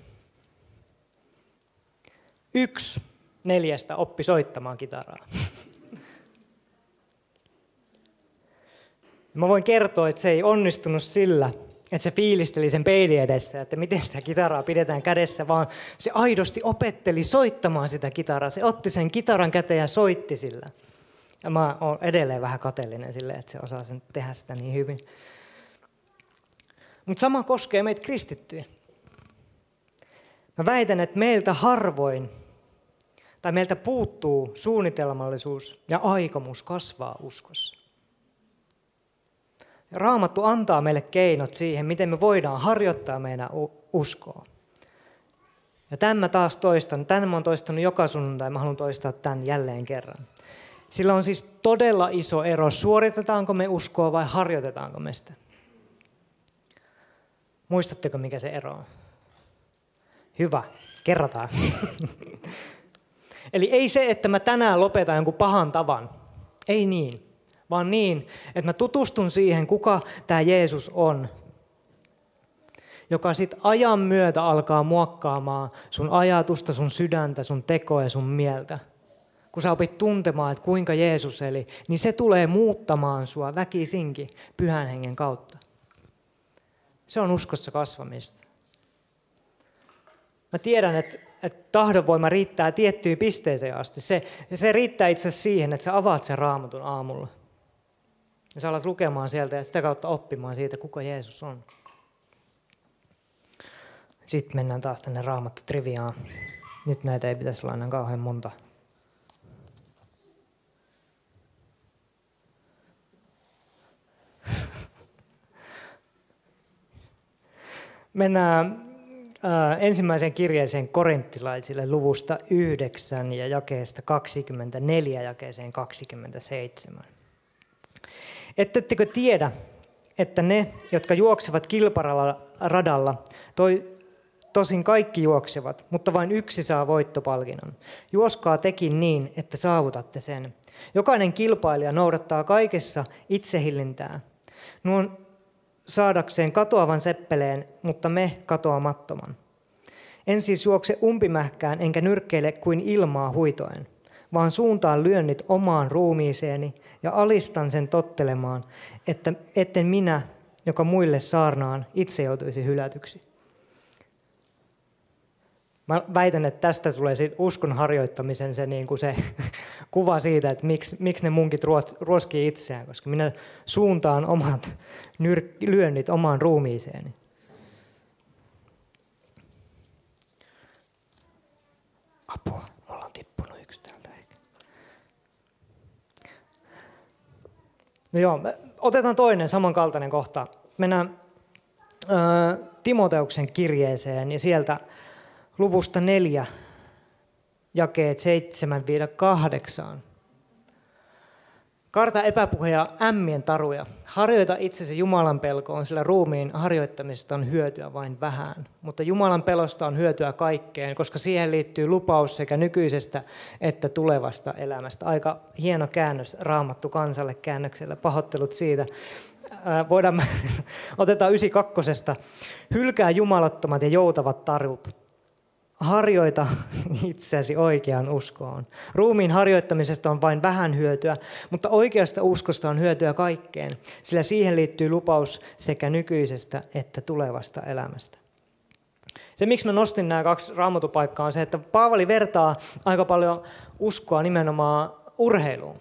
Yksi neljästä oppi soittamaan kitaraa. Mä voin kertoa, että se ei onnistunut sillä, että se fiilisteli sen peilin edessä, että miten sitä kitaraa pidetään kädessä, vaan se aidosti opetteli soittamaan sitä kitaraa. Se otti sen kitaran käteen ja soitti sillä. Ja mä oon edelleen vähän kateellinen sille, että se osaa sen tehdä sitä niin hyvin. Mutta sama koskee meitä kristittyjä. Mä väitän, että meiltä harvoin tai meiltä puuttuu suunnitelmallisuus ja aikomus kasvaa uskossa. Raamattu antaa meille keinot siihen, miten me voidaan harjoittaa meidän uskoa. Ja tämän mä taas toistan. Tämän mä oon toistanut joka sunnuntai. Mä haluan toistaa tämän jälleen kerran. Sillä on siis todella iso ero, suoritetaanko me uskoa vai harjoitetaanko me sitä. Muistatteko, mikä se ero on? Hyvä, kerrataan. Eli ei se, että mä tänään lopetan jonkun pahan tavan. Ei niin vaan niin, että mä tutustun siihen, kuka tämä Jeesus on, joka sitten ajan myötä alkaa muokkaamaan sun ajatusta, sun sydäntä, sun tekoa ja sun mieltä. Kun sä opit tuntemaan, että kuinka Jeesus eli, niin se tulee muuttamaan sua väkisinkin pyhän hengen kautta. Se on uskossa kasvamista. Mä tiedän, että, että tahdonvoima riittää tiettyyn pisteeseen asti. Se, se riittää itse asiassa siihen, että sä avaat sen raamatun aamulla. Ja sä alat lukemaan sieltä ja sitä kautta oppimaan siitä, kuka Jeesus on. Sitten mennään taas tänne raamattu triviaan. Nyt näitä ei pitäisi olla enää kauhean monta. Mennään äh, ensimmäiseen kirjeeseen korinttilaisille luvusta 9 ja jakeesta 24 jakeeseen 27. Ettettekö tiedä, että ne, jotka juoksevat kilparalla radalla, toi, tosin kaikki juoksevat, mutta vain yksi saa voittopalkinnon. Juoskaa tekin niin, että saavutatte sen. Jokainen kilpailija noudattaa kaikessa itsehillintää. Nuon saadakseen katoavan seppeleen, mutta me katoamattoman. En siis juokse umpimähkään enkä nyrkkeile kuin ilmaa huitoen, vaan suuntaan lyönnit omaan ruumiiseeni ja alistan sen tottelemaan, että etten minä, joka muille saarnaan, itse joutuisi hylätyksi. Mä väitän, että tästä tulee siitä uskon harjoittamisen se, niin kuin se kuva siitä, että miksi, miksi ne munkit ruoskii itseään, koska minä suuntaan omat lyönnit omaan ruumiiseeni. Apua, mulla on tippunut yksi täältä ehkä. No joo, otetaan toinen samankaltainen kohta. Mennään äh, Timoteuksen kirjeeseen ja sieltä luvusta 4, jakeet 7-8. Karta epäpuhe ja ämmien taruja. Harjoita itsesi Jumalan pelkoon, sillä ruumiin harjoittamisesta on hyötyä vain vähän. Mutta Jumalan pelosta on hyötyä kaikkeen, koska siihen liittyy lupaus sekä nykyisestä että tulevasta elämästä. Aika hieno käännös raamattu kansalle käännöksellä. Pahoittelut siitä. Voidaan, otetaan 92. Hylkää jumalattomat ja joutavat tarut harjoita itseäsi oikeaan uskoon. Ruumiin harjoittamisesta on vain vähän hyötyä, mutta oikeasta uskosta on hyötyä kaikkeen, sillä siihen liittyy lupaus sekä nykyisestä että tulevasta elämästä. Se, miksi mä nostin nämä kaksi raamatupaikkaa, on se, että Paavali vertaa aika paljon uskoa nimenomaan urheiluun.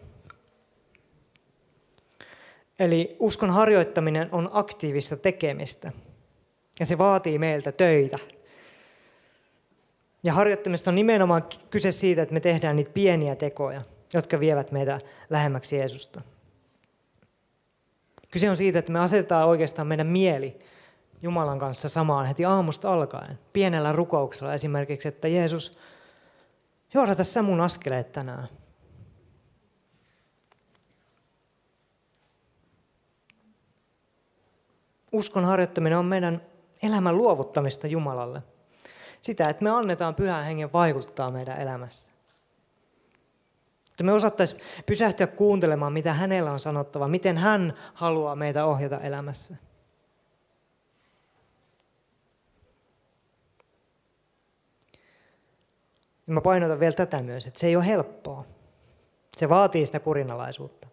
Eli uskon harjoittaminen on aktiivista tekemistä. Ja se vaatii meiltä töitä, ja harjoittamista on nimenomaan kyse siitä, että me tehdään niitä pieniä tekoja, jotka vievät meitä lähemmäksi Jeesusta. Kyse on siitä, että me asetetaan oikeastaan meidän mieli Jumalan kanssa samaan heti aamusta alkaen. Pienellä rukouksella esimerkiksi, että Jeesus, johdata sä mun askeleet tänään. Uskon harjoittaminen on meidän elämän luovuttamista Jumalalle – sitä, että me annetaan pyhän hengen vaikuttaa meidän elämässä. Että me osattaisiin pysähtyä kuuntelemaan, mitä hänellä on sanottava, miten hän haluaa meitä ohjata elämässä. Ja mä painotan vielä tätä myös, että se ei ole helppoa. Se vaatii sitä kurinalaisuutta.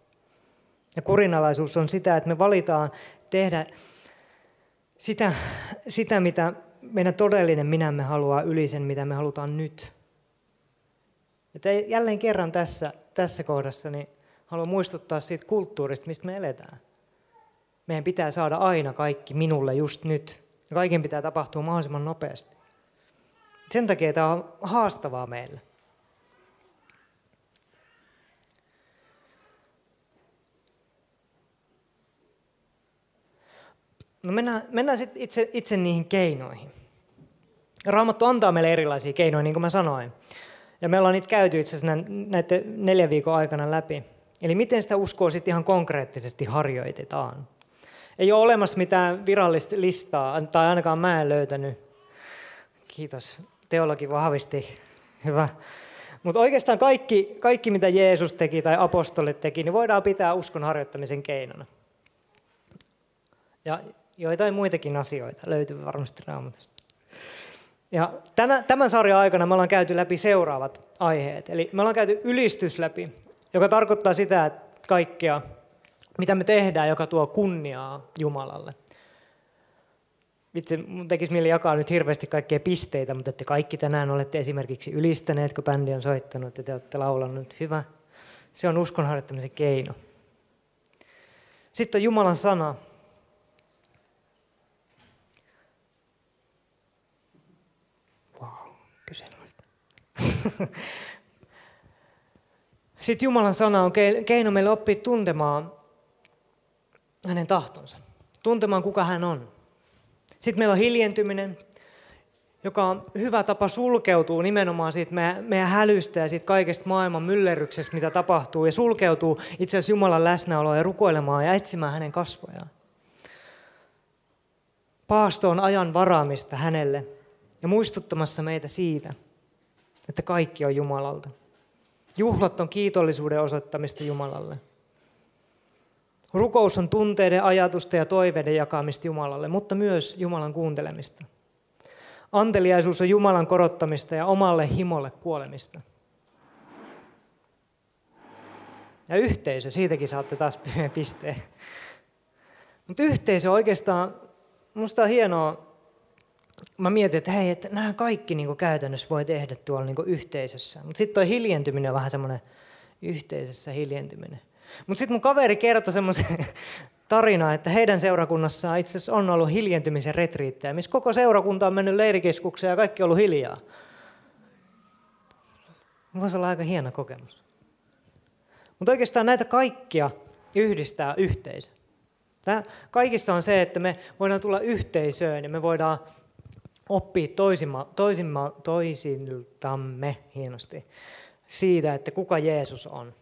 Ja kurinalaisuus on sitä, että me valitaan tehdä sitä, sitä mitä meidän todellinen minämme haluaa yli sen, mitä me halutaan nyt. Että jälleen kerran tässä, tässä kohdassa niin haluan muistuttaa siitä kulttuurista, mistä me eletään. Meidän pitää saada aina kaikki minulle just nyt. Ja kaiken pitää tapahtua mahdollisimman nopeasti. Sen takia tämä on haastavaa meille. No mennään, mennään sitten itse, itse niihin keinoihin. Raamattu antaa meille erilaisia keinoja, niin kuin mä sanoin. Ja me ollaan niitä käyty itse asiassa näiden neljän viikon aikana läpi. Eli miten sitä uskoa sitten ihan konkreettisesti harjoitetaan. Ei ole olemassa mitään virallista listaa, tai ainakaan mä en löytänyt. Kiitos. Teologi vahvisti. Hyvä. Mutta oikeastaan kaikki, kaikki, mitä Jeesus teki tai apostolit teki, niin voidaan pitää uskon harjoittamisen keinona. Ja joitain muitakin asioita löytyy varmasti raamatusta. Ja tänä, tämän sarjan aikana me ollaan käyty läpi seuraavat aiheet. Eli me ollaan käyty ylistys läpi, joka tarkoittaa sitä, että kaikkea, mitä me tehdään, joka tuo kunniaa Jumalalle. Vitsi, mun tekisi mieli jakaa nyt hirveästi kaikkia pisteitä, mutta että kaikki tänään olette esimerkiksi ylistäneet, kun bändi on soittanut ja te olette laulanut. Hyvä. Se on uskonharjoittamisen keino. Sitten on Jumalan sana, Sitten Jumalan sana on keino meille oppia tuntemaan hänen tahtonsa. Tuntemaan, kuka hän on. Sitten meillä on hiljentyminen, joka on hyvä tapa sulkeutua nimenomaan siitä meidän, meidän hälystä ja siitä kaikesta maailman myllerryksestä, mitä tapahtuu, ja sulkeutuu itse asiassa Jumalan läsnäoloa ja rukoilemaan ja etsimään hänen kasvojaan. Paasto on ajan varaamista hänelle ja muistuttamassa meitä siitä, että kaikki on Jumalalta. Juhlat on kiitollisuuden osoittamista Jumalalle. Rukous on tunteiden, ajatusten ja toiveiden jakamista Jumalalle, mutta myös Jumalan kuuntelemista. Anteliaisuus on Jumalan korottamista ja omalle himolle kuolemista. Ja yhteisö, siitäkin saatte taas pisteen. Mutta yhteisö oikeastaan, minusta on hienoa, mä mietin, että hei, että nämä kaikki niin käytännössä voi tehdä tuolla niin yhteisössä. Mutta sitten tuo hiljentyminen on vähän semmoinen yhteisössä hiljentyminen. Mutta sitten mun kaveri kertoi semmoisen tarina, että heidän seurakunnassaan itse asiassa on ollut hiljentymisen retriittejä, missä koko seurakunta on mennyt leirikeskukseen ja kaikki on ollut hiljaa. Voisi olla aika hieno kokemus. Mutta oikeastaan näitä kaikkia yhdistää yhteisö. Tämä kaikissa on se, että me voidaan tulla yhteisöön ja me voidaan oppia toisima, toisima, toisiltamme hienosti siitä, että kuka Jeesus on.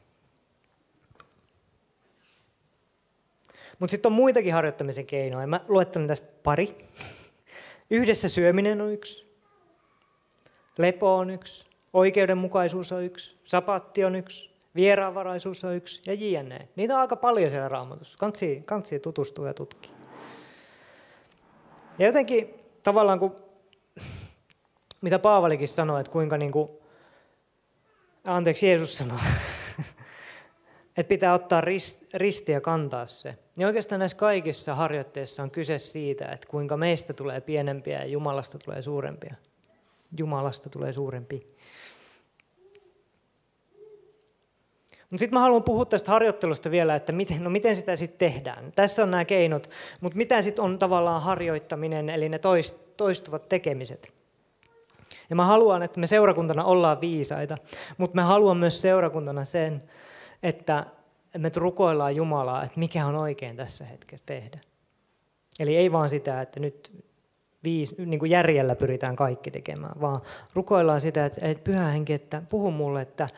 Mutta sitten on muitakin harjoittamisen keinoja. Mä luettelen tästä pari. Yhdessä syöminen on yksi. Lepo on yksi. Oikeudenmukaisuus on yksi. Sapatti on yksi. Vieraanvaraisuus on yksi. Ja jne. Niitä on aika paljon siellä raamatussa. Kansi, kansi tutustua ja tutkia. Ja jotenkin tavallaan kun, mitä Paavalikin sanoi, että kuinka niin kuin, anteeksi Jeesus sanoi, että pitää ottaa risti ja kantaa se. Niin oikeastaan näissä kaikissa harjoitteissa on kyse siitä, että kuinka meistä tulee pienempiä ja Jumalasta tulee suurempia. Jumalasta tulee suurempi. Mutta sitten mä haluan puhua tästä harjoittelusta vielä, että miten, no miten sitä sitten tehdään. Tässä on nämä keinot, mutta mitä sitten on tavallaan harjoittaminen, eli ne toistuvat tekemiset. Ja mä haluan, että me seurakuntana ollaan viisaita, mutta mä haluan myös seurakuntana sen, että me rukoillaan Jumalaa, että mikä on oikein tässä hetkessä tehdä. Eli ei vaan sitä, että nyt viis, niin kuin järjellä pyritään kaikki tekemään, vaan rukoillaan sitä, että, että pyhä henki, että puhu mulle, että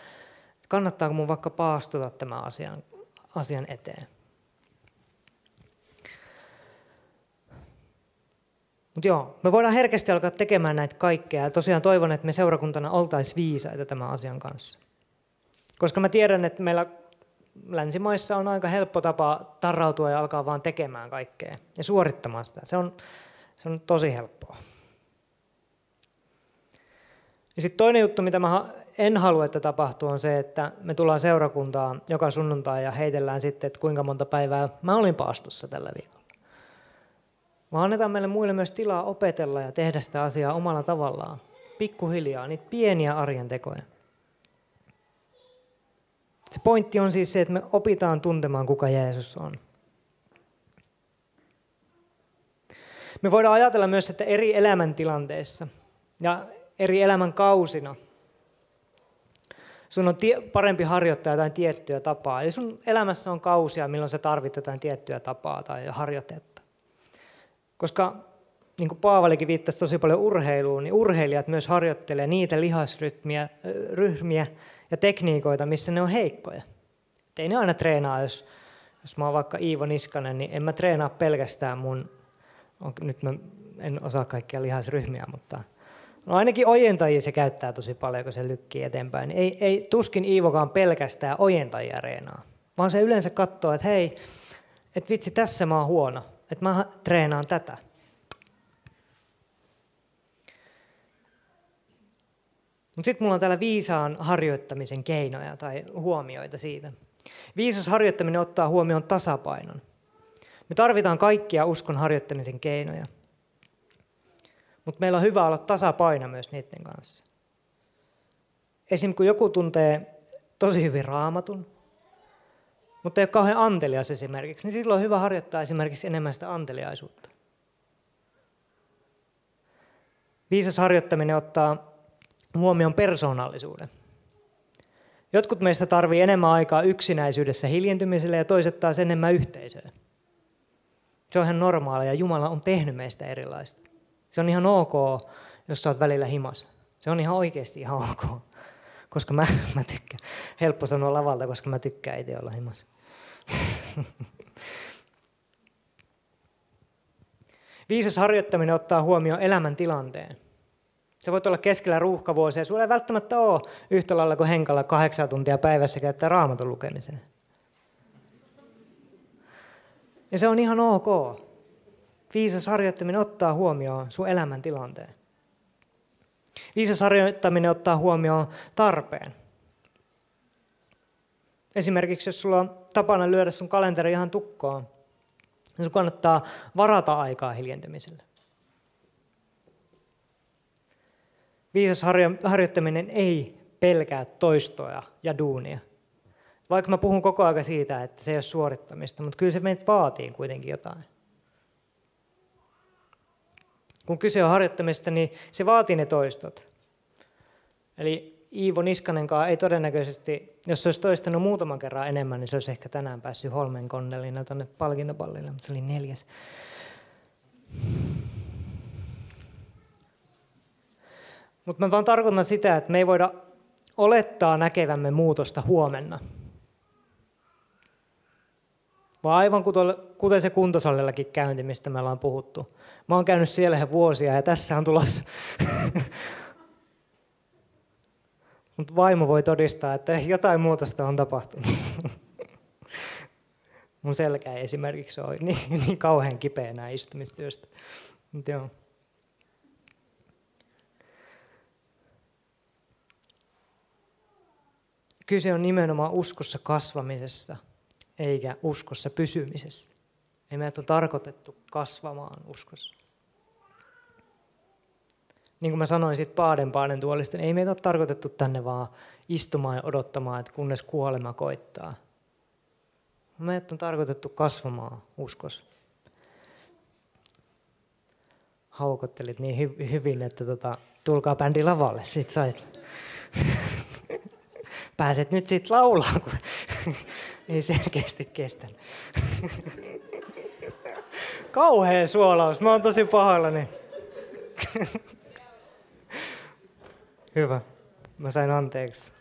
kannattaako mun vaikka paastota tämän asian, asian eteen. Mutta joo, me voidaan herkästi alkaa tekemään näitä kaikkea ja tosiaan toivon, että me seurakuntana oltaisiin viisaita tämän asian kanssa. Koska mä tiedän, että meillä länsimaissa on aika helppo tapa tarrautua ja alkaa vaan tekemään kaikkea ja suorittamaan sitä. Se on, se on tosi helppoa. Ja sitten toinen juttu, mitä mä en halua, että tapahtuu, on se, että me tullaan seurakuntaan joka sunnuntai ja heitellään sitten, että kuinka monta päivää mä olin paastossa tällä viikolla. Vaan annetaan meille muille myös tilaa opetella ja tehdä sitä asiaa omalla tavallaan. Pikkuhiljaa, niitä pieniä arjen tekoja. Se pointti on siis se, että me opitaan tuntemaan, kuka Jeesus on. Me voidaan ajatella myös, että eri elämäntilanteissa ja eri elämän kausina sun on tie, parempi harjoittaa jotain tiettyä tapaa. Eli sun elämässä on kausia, milloin sä tarvitset jotain tiettyä tapaa tai harjoitetta. Koska niin kuin Paavalikin viittasi tosi paljon urheiluun, niin urheilijat myös harjoittelee niitä lihasryhmiä ryhmiä, ja tekniikoita, missä ne on heikkoja. Et ei ne aina treenaa, jos, jos mä oon vaikka Iivo Niskanen, niin en mä treenaa pelkästään mun, on, nyt mä en osaa kaikkia lihasryhmiä, mutta no ainakin ojentajia se käyttää tosi paljon, kun se lykkii eteenpäin. Ei, ei tuskin Iivokaan pelkästään ojentajia vaan se yleensä katsoo, että hei, että vitsi, tässä mä oon huono, että mä treenaan tätä. Mutta sitten mulla on täällä viisaan harjoittamisen keinoja tai huomioita siitä. Viisas harjoittaminen ottaa huomioon tasapainon. Me tarvitaan kaikkia uskon harjoittamisen keinoja. Mutta meillä on hyvä olla tasapaino myös niiden kanssa. Esimerkiksi kun joku tuntee tosi hyvin raamatun, mutta ei ole kauhean antelias esimerkiksi, niin silloin on hyvä harjoittaa esimerkiksi enemmän sitä anteliaisuutta. Viisas harjoittaminen ottaa huomioon persoonallisuuden. Jotkut meistä tarvii enemmän aikaa yksinäisyydessä hiljentymiselle ja toiset taas enemmän yhteisöä. Se on ihan normaalia ja Jumala on tehnyt meistä erilaista. Se on ihan ok, jos sä oot välillä himas. Se on ihan oikeasti ihan ok. Koska mä, mä tykkään. Helppo sanoa lavalta, koska mä tykkään itse olla himas. Viisas harjoittaminen ottaa huomioon elämän tilanteen. Se voi olla keskellä ruuhkavuosia. Sulla ei välttämättä ole yhtä lailla kuin Henkalla kahdeksan tuntia päivässä käyttää raamatun lukemiseen. Ja se on ihan ok. Viisas harjoittaminen ottaa huomioon sun elämän tilanteen. Viisas harjoittaminen ottaa huomioon tarpeen. Esimerkiksi jos sulla on tapana lyödä sun kalenteri ihan tukkoon, niin sun kannattaa varata aikaa hiljentymiselle. Viisas harjoittaminen ei pelkää toistoja ja duunia. Vaikka mä puhun koko ajan siitä, että se ei ole suorittamista, mutta kyllä se meitä vaatii kuitenkin jotain. Kun kyse on harjoittamista, niin se vaatii ne toistot. Eli Iivo Niskanenkaan ei todennäköisesti, jos se olisi toistanut muutaman kerran enemmän, niin se olisi ehkä tänään päässyt Holmen konnellina tuonne palkintopallille, mutta se oli neljäs. Mutta mä vaan tarkoitan sitä, että me ei voida olettaa näkevämme muutosta huomenna. Vaan aivan kuten se kuntosalillakin käynti, mistä me ollaan puhuttu. Mä oon käynyt siellä vuosia ja tässä on tulossa. Mutta vaimo voi todistaa, että jotain muutosta on tapahtunut. Mun selkä ei esimerkiksi ole niin, niin kauhean kipeä nämä istumistyöstä. Kyse on nimenomaan uskossa kasvamisesta, eikä uskossa pysymisessä. Ei meidät on tarkoitettu kasvamaan uskossa. Niin kuin mä sanoin siitä Paaden Paaden tuolista, niin ei meitä ole tarkoitettu tänne vaan istumaan ja odottamaan, että kunnes kuolema koittaa. Meidät on tarkoitettu kasvamaan uskossa. Haukottelit niin hy- hyvin, että tota, tulkaa bändi lavalle. Sitten sait pääset nyt siitä laulaa, kun ei selkeästi kestänyt. Kauhea suolaus, mä oon tosi pahallani. Hyvä, mä sain anteeksi.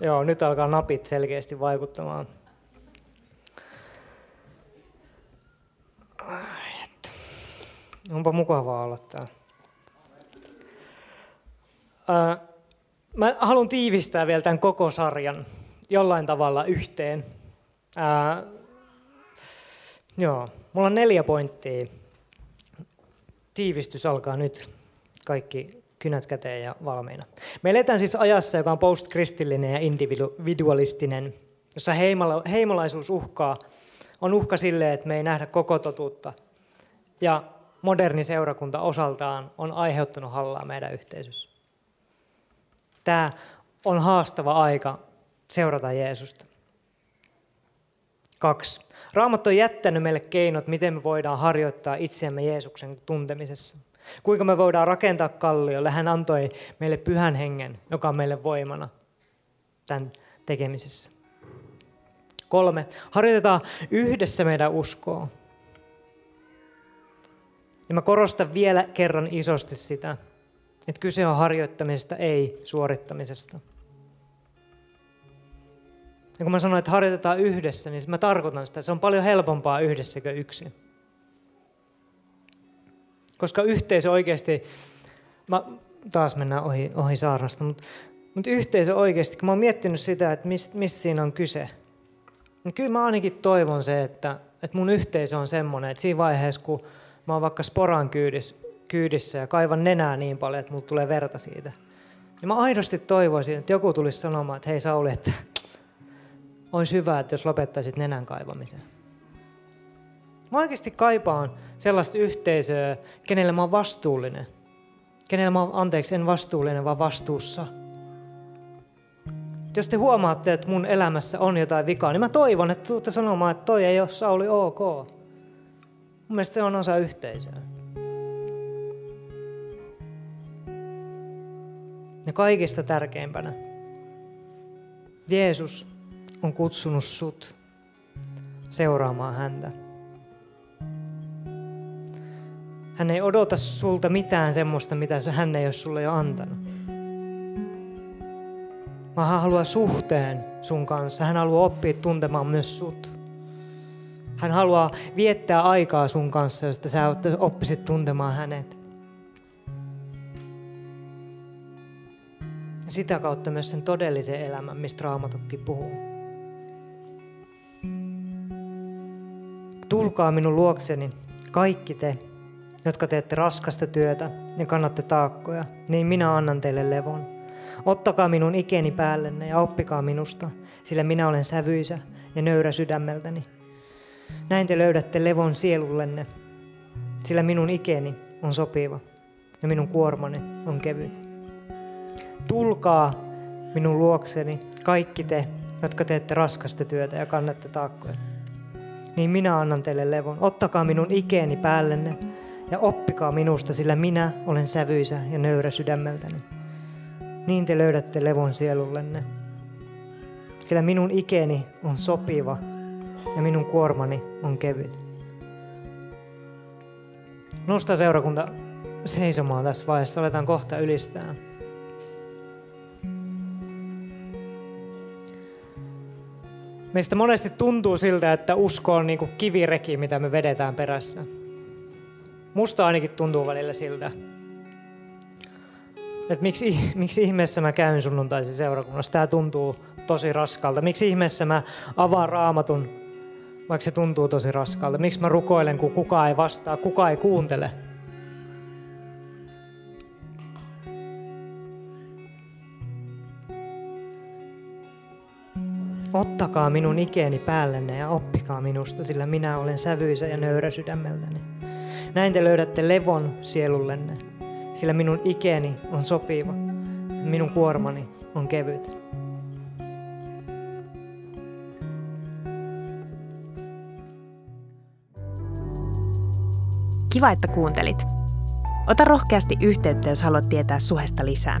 Joo, nyt alkaa napit selkeästi vaikuttamaan. Onpa mukavaa olla täällä. Mä haluan tiivistää vielä tämän koko sarjan jollain tavalla yhteen. Joo, mulla on neljä pointtia. Tiivistys alkaa nyt. Kaikki kynät käteen ja valmiina. Me eletään siis ajassa, joka on postkristillinen ja individualistinen, jossa heimolaisuus uhkaa, on uhka sille, että me ei nähdä koko totuutta. Ja moderni seurakunta osaltaan on aiheuttanut hallaa meidän yhteisössä. Tämä on haastava aika seurata Jeesusta. Kaksi. Raamattu on jättänyt meille keinot, miten me voidaan harjoittaa itseämme Jeesuksen tuntemisessa. Kuinka me voidaan rakentaa kalliolle. Hän antoi meille pyhän hengen, joka on meille voimana tämän tekemisessä. Kolme. Harjoitetaan yhdessä meidän uskoa. Ja mä korostan vielä kerran isosti sitä, että kyse on harjoittamisesta, ei suorittamisesta. Ja kun mä sanoin, että harjoitetaan yhdessä, niin mä tarkoitan sitä, se on paljon helpompaa yhdessä kuin yksin. Koska yhteisö oikeasti, mä, taas mennään ohi, ohi saarnasta, mutta, mutta yhteisö oikeasti, kun mä oon miettinyt sitä, että mistä, mistä siinä on kyse, niin kyllä mä ainakin toivon se, että, että mun yhteisö on semmoinen, että siinä vaiheessa, kun mä oon vaikka sporan kyydissä, kyydissä ja kaivan nenää niin paljon, että mulla tulee verta siitä, niin mä aidosti toivoisin, että joku tulisi sanomaan, että hei Sauli, että olisi hyvä, että jos lopettaisit nenän kaivamisen. Mä oikeasti kaipaan sellaista yhteisöä, kenelle mä oon vastuullinen. Kenelle mä oon, anteeksi, en vastuullinen, vaan vastuussa. Jos te huomaatte, että mun elämässä on jotain vikaa, niin mä toivon, että tuutte sanomaan, että toi ei ole Sauli ok. Mun mielestä se on osa yhteisöä. Ja kaikista tärkeimpänä, Jeesus on kutsunut sut seuraamaan häntä. Hän ei odota sulta mitään semmoista, mitä hän ei ole sulle jo antanut. Vaan hän haluaa suhteen sun kanssa. Hän haluaa oppia tuntemaan myös sut. Hän haluaa viettää aikaa sun kanssa, josta sä oppisit tuntemaan hänet. Sitä kautta myös sen todellisen elämän, mistä Raamatukki puhuu. Tulkaa minun luokseni, kaikki te, jotka teette raskasta työtä ja kannatte taakkoja, niin minä annan teille levon. Ottakaa minun ikeni päällenne ja oppikaa minusta, sillä minä olen sävyisä ja nöyrä sydämeltäni. Näin te löydätte levon sielullenne, sillä minun ikeni on sopiva ja minun kuormani on kevyt. Tulkaa minun luokseni, kaikki te, jotka teette raskasta työtä ja kannatte taakkoja. Niin minä annan teille levon. Ottakaa minun ikeeni päällenne ja oppikaa minusta, sillä minä olen sävyisä ja nöyrä sydämeltäni. Niin te löydätte levon sielullenne. Sillä minun ikeni on sopiva ja minun kuormani on kevyt. Nosta seurakunta seisomaan tässä vaiheessa. Aletaan kohta ylistää. Meistä monesti tuntuu siltä, että usko on niin kuin kivireki, mitä me vedetään perässä. Musta ainakin tuntuu välillä siltä. Että miksi, miksi ihmeessä mä käyn sunnuntaisin seurakunnassa? Tämä tuntuu tosi raskalta. Miksi ihmeessä mä avaan raamatun, vaikka se tuntuu tosi raskalta? Miksi mä rukoilen, kun kukaan ei vastaa, kukaan ei kuuntele? Ottakaa minun ikeeni päällenne ja oppikaa minusta, sillä minä olen sävyisä ja nöyrä sydämeltäni. Näin te löydätte levon sielullenne, sillä minun ikeeni on sopiva, minun kuormani on kevyt. Kiva, että kuuntelit. Ota rohkeasti yhteyttä, jos haluat tietää suhesta lisää.